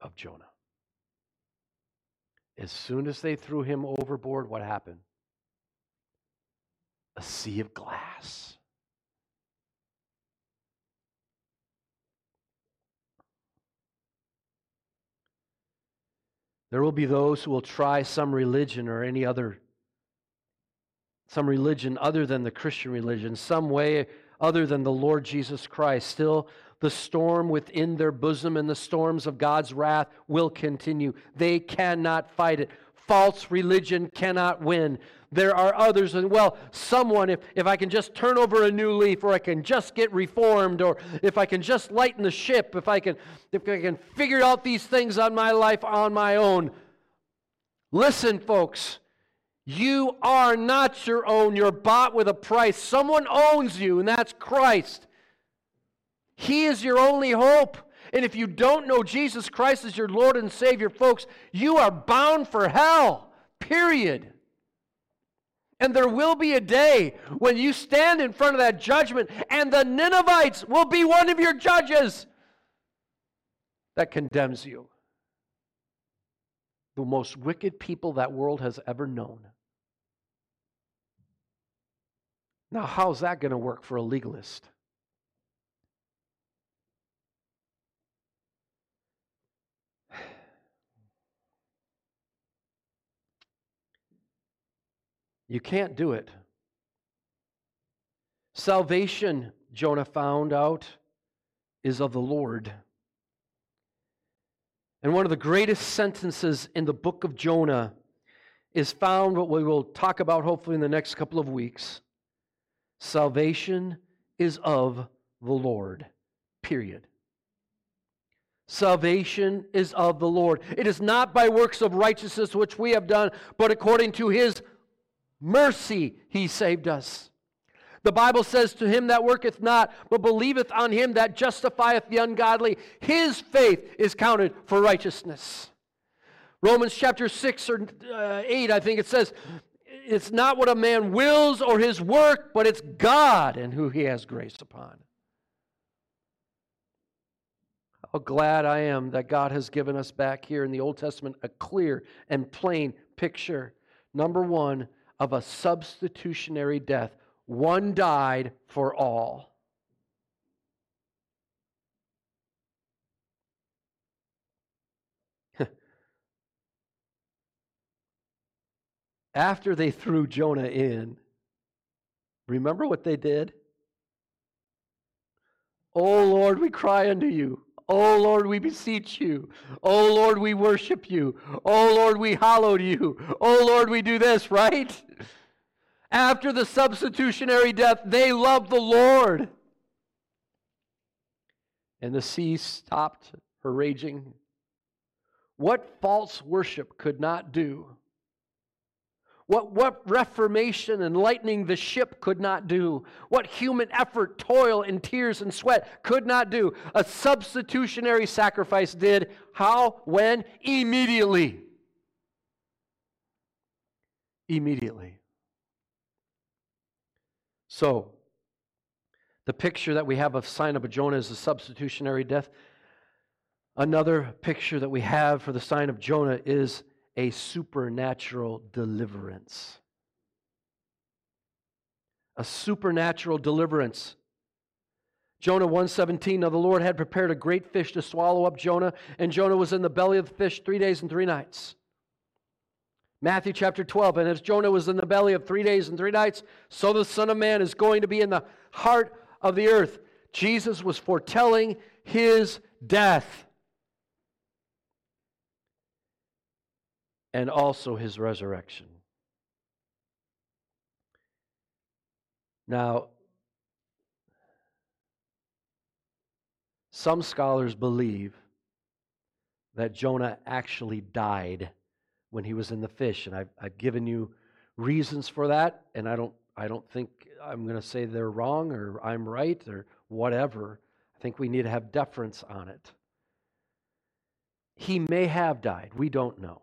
of Jonah. As soon as they threw him overboard, what happened? A sea of glass. There will be those who will try some religion or any other, some religion other than the Christian religion, some way other than the Lord Jesus Christ. Still, the storm within their bosom and the storms of God's wrath will continue. They cannot fight it. False religion cannot win. There are others, and well, someone, if, if I can just turn over a new leaf, or I can just get reformed, or if I can just lighten the ship, if I can, if I can figure out these things on my life on my own. Listen, folks, you are not your own. You're bought with a price. Someone owns you, and that's Christ. He is your only hope. And if you don't know Jesus Christ as your Lord and Savior, folks, you are bound for hell, period. And there will be a day when you stand in front of that judgment, and the Ninevites will be one of your judges that condemns you. The most wicked people that world has ever known. Now, how's that going to work for a legalist? You can't do it. Salvation, Jonah found out, is of the Lord. And one of the greatest sentences in the book of Jonah is found, what we will talk about hopefully in the next couple of weeks. Salvation is of the Lord. Period. Salvation is of the Lord. It is not by works of righteousness which we have done, but according to his mercy he saved us. The Bible says, To him that worketh not, but believeth on him that justifieth the ungodly, his faith is counted for righteousness. Romans chapter 6 or uh, 8, I think it says, It's not what a man wills or his work, but it's God and who he has grace upon. How glad I am that God has given us back here in the Old Testament a clear and plain picture. Number one, of a substitutionary death. One died for all. After they threw Jonah in, remember what they did? Oh Lord, we cry unto you. Oh Lord, we beseech you. Oh Lord, we worship you. Oh Lord, we hallowed you. Oh Lord, we do this, right? After the substitutionary death, they loved the Lord. And the sea stopped her raging. What false worship could not do, what, what reformation and lightening the ship could not do, what human effort, toil, and tears and sweat could not do, a substitutionary sacrifice did. How? When? Immediately. Immediately. So, the picture that we have of sign of Jonah is a substitutionary death. Another picture that we have for the sign of Jonah is a supernatural deliverance. A supernatural deliverance. Jonah 117 Now the Lord had prepared a great fish to swallow up Jonah, and Jonah was in the belly of the fish three days and three nights. Matthew chapter 12, and as Jonah was in the belly of three days and three nights, so the Son of Man is going to be in the heart of the earth. Jesus was foretelling his death. And also his resurrection. Now, some scholars believe that Jonah actually died when he was in the fish, and I've, I've given you reasons for that, and I don't, I don't think I'm going to say they're wrong or I'm right or whatever. I think we need to have deference on it. He may have died, we don't know.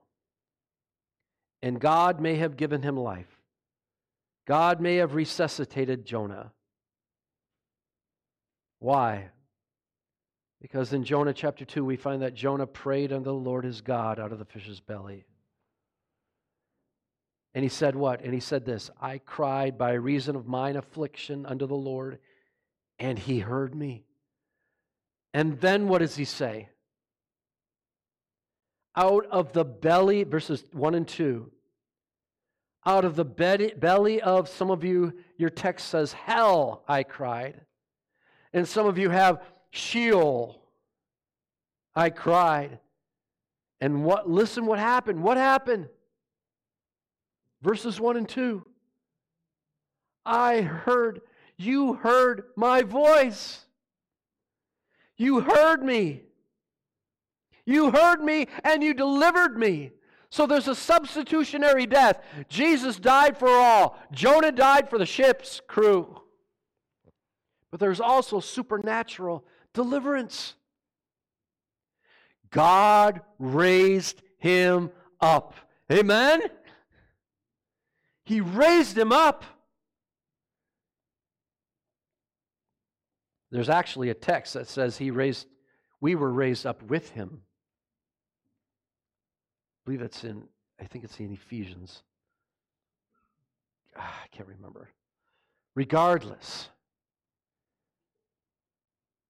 And God may have given him life. God may have resuscitated Jonah. Why? Because in Jonah chapter 2, we find that Jonah prayed unto the Lord his God out of the fish's belly. And he said what? And he said this I cried by reason of mine affliction unto the Lord, and he heard me. And then what does he say? Out of the belly, verses 1 and 2, out of the belly of some of you, your text says, Hell, I cried. And some of you have Sheol, I cried. And what listen what happened? What happened? Verses 1 and 2. I heard, you heard my voice. You heard me. You heard me and you delivered me. So there's a substitutionary death. Jesus died for all, Jonah died for the ship's crew. But there's also supernatural deliverance. God raised him up. Amen? He raised him up. There's actually a text that says he raised we were raised up with him. Believe it's in I think it's in Ephesians. Ah, I can't remember. Regardless,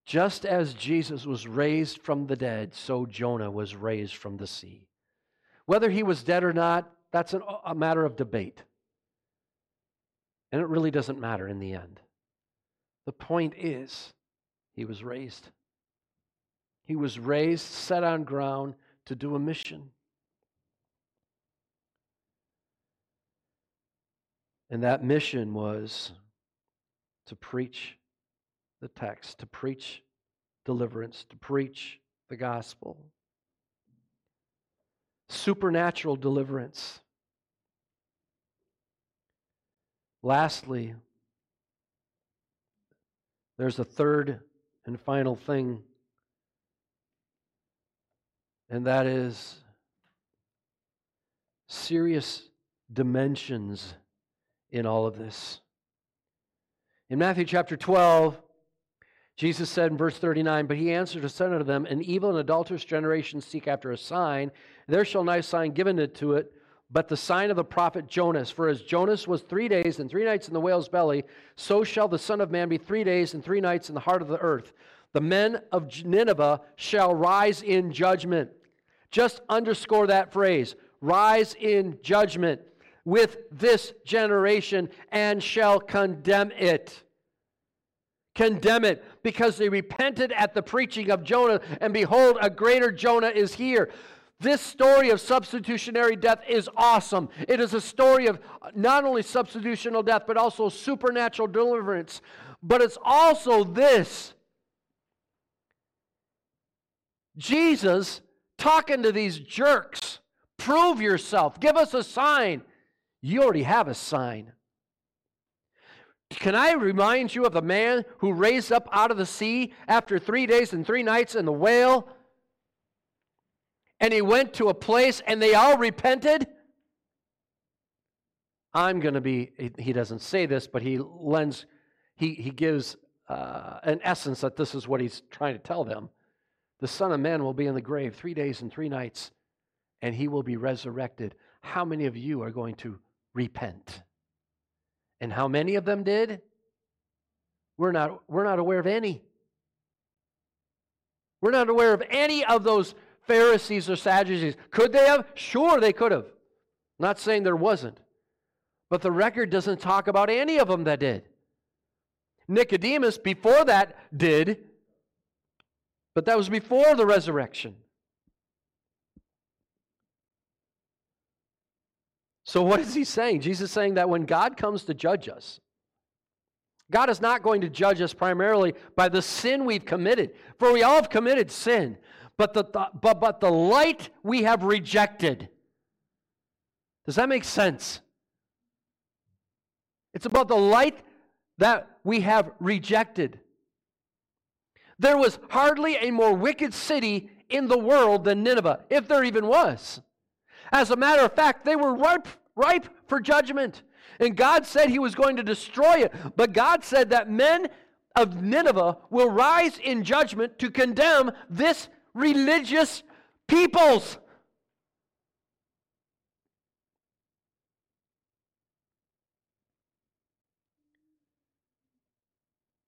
just as Jesus was raised from the dead, so Jonah was raised from the sea. Whether he was dead or not, that's an, a matter of debate. And it really doesn't matter in the end. The point is, he was raised. He was raised, set on ground to do a mission. And that mission was to preach the text, to preach deliverance, to preach the gospel. Supernatural deliverance. Lastly, there's a third and final thing, and that is serious dimensions in all of this. In Matthew chapter 12, Jesus said in verse 39, But he answered and said unto them, An evil and adulterous generation seek after a sign. There shall no sign given it to it, but the sign of the prophet Jonas. For as Jonas was three days and three nights in the whale's belly, so shall the Son of Man be three days and three nights in the heart of the earth. The men of Nineveh shall rise in judgment. Just underscore that phrase rise in judgment with this generation and shall condemn it. Condemn it because they repented at the preaching of Jonah, and behold, a greater Jonah is here. This story of substitutionary death is awesome. It is a story of not only substitutional death, but also supernatural deliverance. But it's also this Jesus talking to these jerks. Prove yourself. Give us a sign. You already have a sign. Can I remind you of the man who raised up out of the sea after three days and three nights in the whale? And he went to a place and they all repented? I'm going to be, he doesn't say this, but he lends, he, he gives uh, an essence that this is what he's trying to tell them. The Son of Man will be in the grave three days and three nights, and he will be resurrected. How many of you are going to repent. And how many of them did? We're not, we're not aware of any. We're not aware of any of those Pharisees or Sadducees. Could they have? Sure, they could have. not saying there wasn't. But the record doesn't talk about any of them that did. Nicodemus, before that, did. But that was before the resurrection. So, what is he saying? Jesus is saying that when God comes to judge us, God is not going to judge us primarily by the sin we've committed, for we all have committed sin, but the, the, but, but the light we have rejected. Does that make sense? It's about the light that we have rejected. There was hardly a more wicked city in the world than Nineveh, if there even was. As a matter of fact, they were ripe, ripe for judgment. And God said he was going to destroy it. But God said that men of Nineveh will rise in judgment to condemn this religious peoples.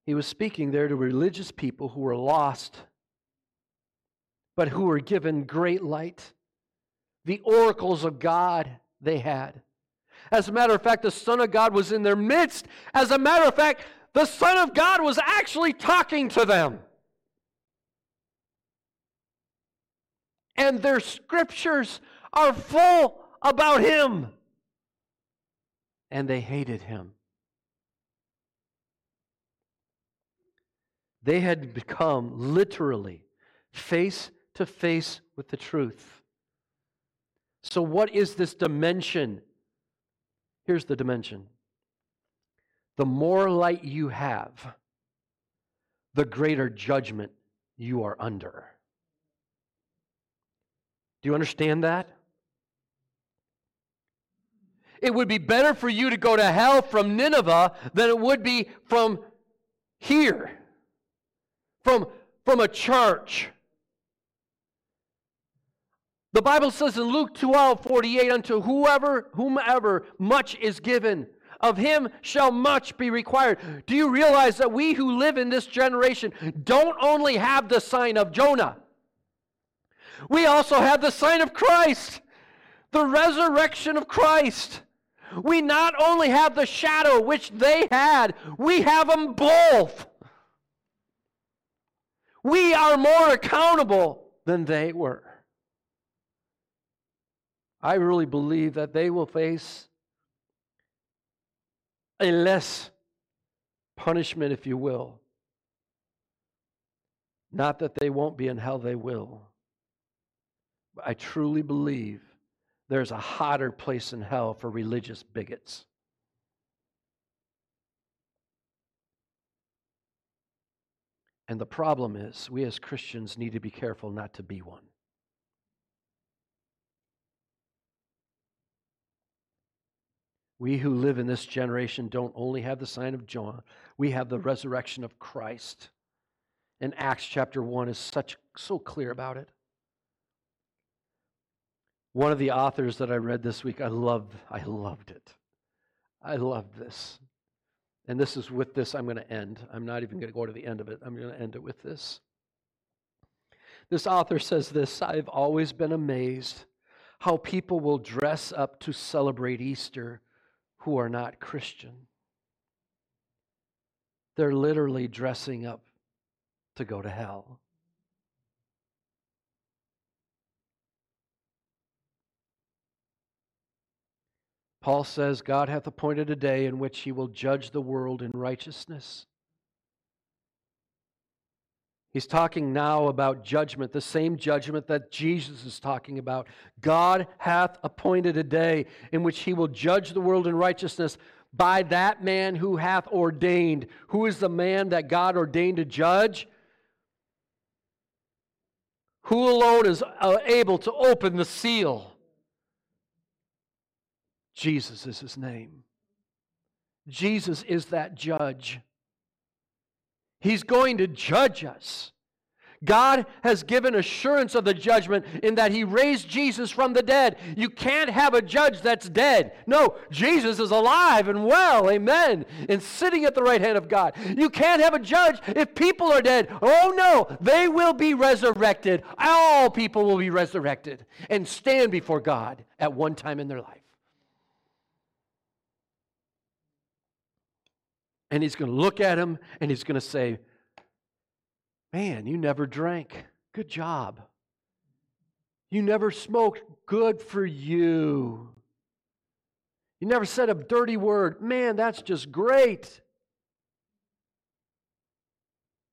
He was speaking there to religious people who were lost, but who were given great light the oracles of God they had. As a matter of fact, the Son of God was in their midst. As a matter of fact, the Son of God was actually talking to them. And their scriptures are full about Him. And they hated Him. They had become literally face to face with the truth. So, what is this dimension? Here's the dimension the more light you have, the greater judgment you are under. Do you understand that? It would be better for you to go to hell from Nineveh than it would be from here, from, from a church. The Bible says in Luke 12 48, unto whoever, whomever much is given, of him shall much be required. Do you realize that we who live in this generation don't only have the sign of Jonah, we also have the sign of Christ, the resurrection of Christ. We not only have the shadow which they had, we have them both. We are more accountable than they were. I really believe that they will face a less punishment, if you will. Not that they won't be in hell, they will. But I truly believe there's a hotter place in hell for religious bigots. And the problem is, we as Christians need to be careful not to be one. We who live in this generation don't only have the sign of John, we have the hmm. resurrection of Christ. And Acts chapter 1 is such so clear about it. One of the authors that I read this week, I loved, I loved it. I loved this. And this is with this I'm going to end. I'm not even going to go to the end of it. I'm going to end it with this. This author says this I've always been amazed how people will dress up to celebrate Easter who are not Christian. They're literally dressing up to go to hell. Paul says, God hath appointed a day in which he will judge the world in righteousness. He's talking now about judgment, the same judgment that Jesus is talking about. God hath appointed a day in which he will judge the world in righteousness by that man who hath ordained. Who is the man that God ordained to judge? Who alone is uh, able to open the seal? Jesus is his name. Jesus is that judge. He's going to judge us. God has given assurance of the judgment in that He raised Jesus from the dead. You can't have a judge that's dead. No, Jesus is alive and well, amen, and sitting at the right hand of God. You can't have a judge if people are dead. Oh no, they will be resurrected. All people will be resurrected and stand before God at one time in their life. And he's going to look at him and he's going to say, Man, you never drank. Good job. You never smoked. Good for you. You never said a dirty word. Man, that's just great.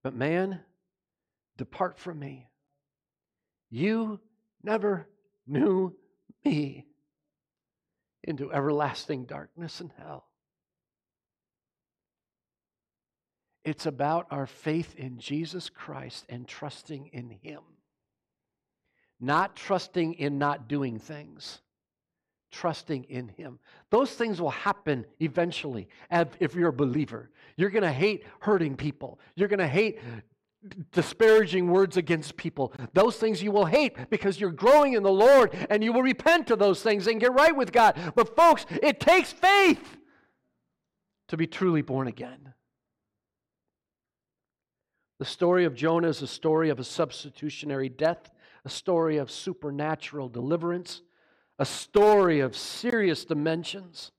But man, depart from me. You never knew me into everlasting darkness and hell. It's about our faith in Jesus Christ and trusting in Him. Not trusting in not doing things, trusting in Him. Those things will happen eventually if you're a believer. You're going to hate hurting people, you're going to hate disparaging words against people. Those things you will hate because you're growing in the Lord and you will repent of those things and get right with God. But, folks, it takes faith to be truly born again. The story of Jonah is a story of a substitutionary death, a story of supernatural deliverance, a story of serious dimensions.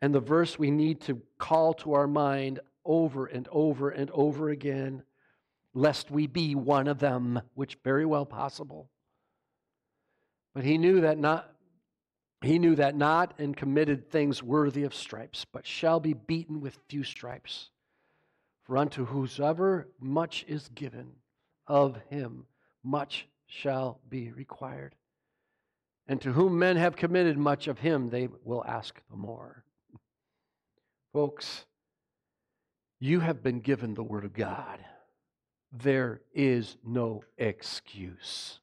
And the verse we need to call to our mind over and over and over again, lest we be one of them, which very well possible. But he knew that not he knew that not and committed things worthy of stripes, but shall be beaten with few stripes. For unto whosoever much is given, of him much shall be required. And to whom men have committed much of him, they will ask the more. Folks, you have been given the Word of God. There is no excuse.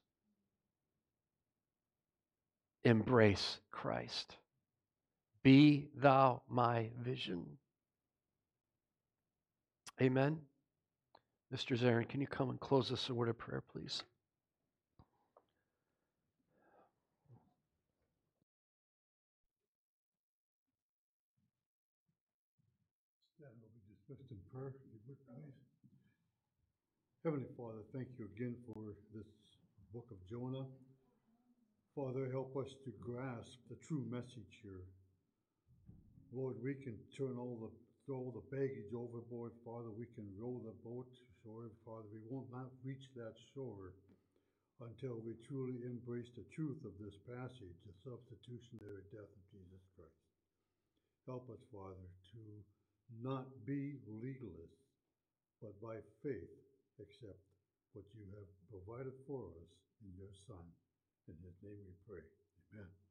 embrace Christ. Be thou my vision. Amen. Mr. Zarin, can you come and close us a word of prayer, please? Heavenly Father, thank you again for this book of Jonah. Father, help us to grasp the true message here. Lord, we can turn all the, throw the baggage overboard, Father. We can row the boat shore, Father. We will not reach that shore until we truly embrace the truth of this passage, the substitutionary death of Jesus Christ. Help us, Father, to not be legalists, but by faith accept what you have provided for us in your Son. In his name we pray. Amen.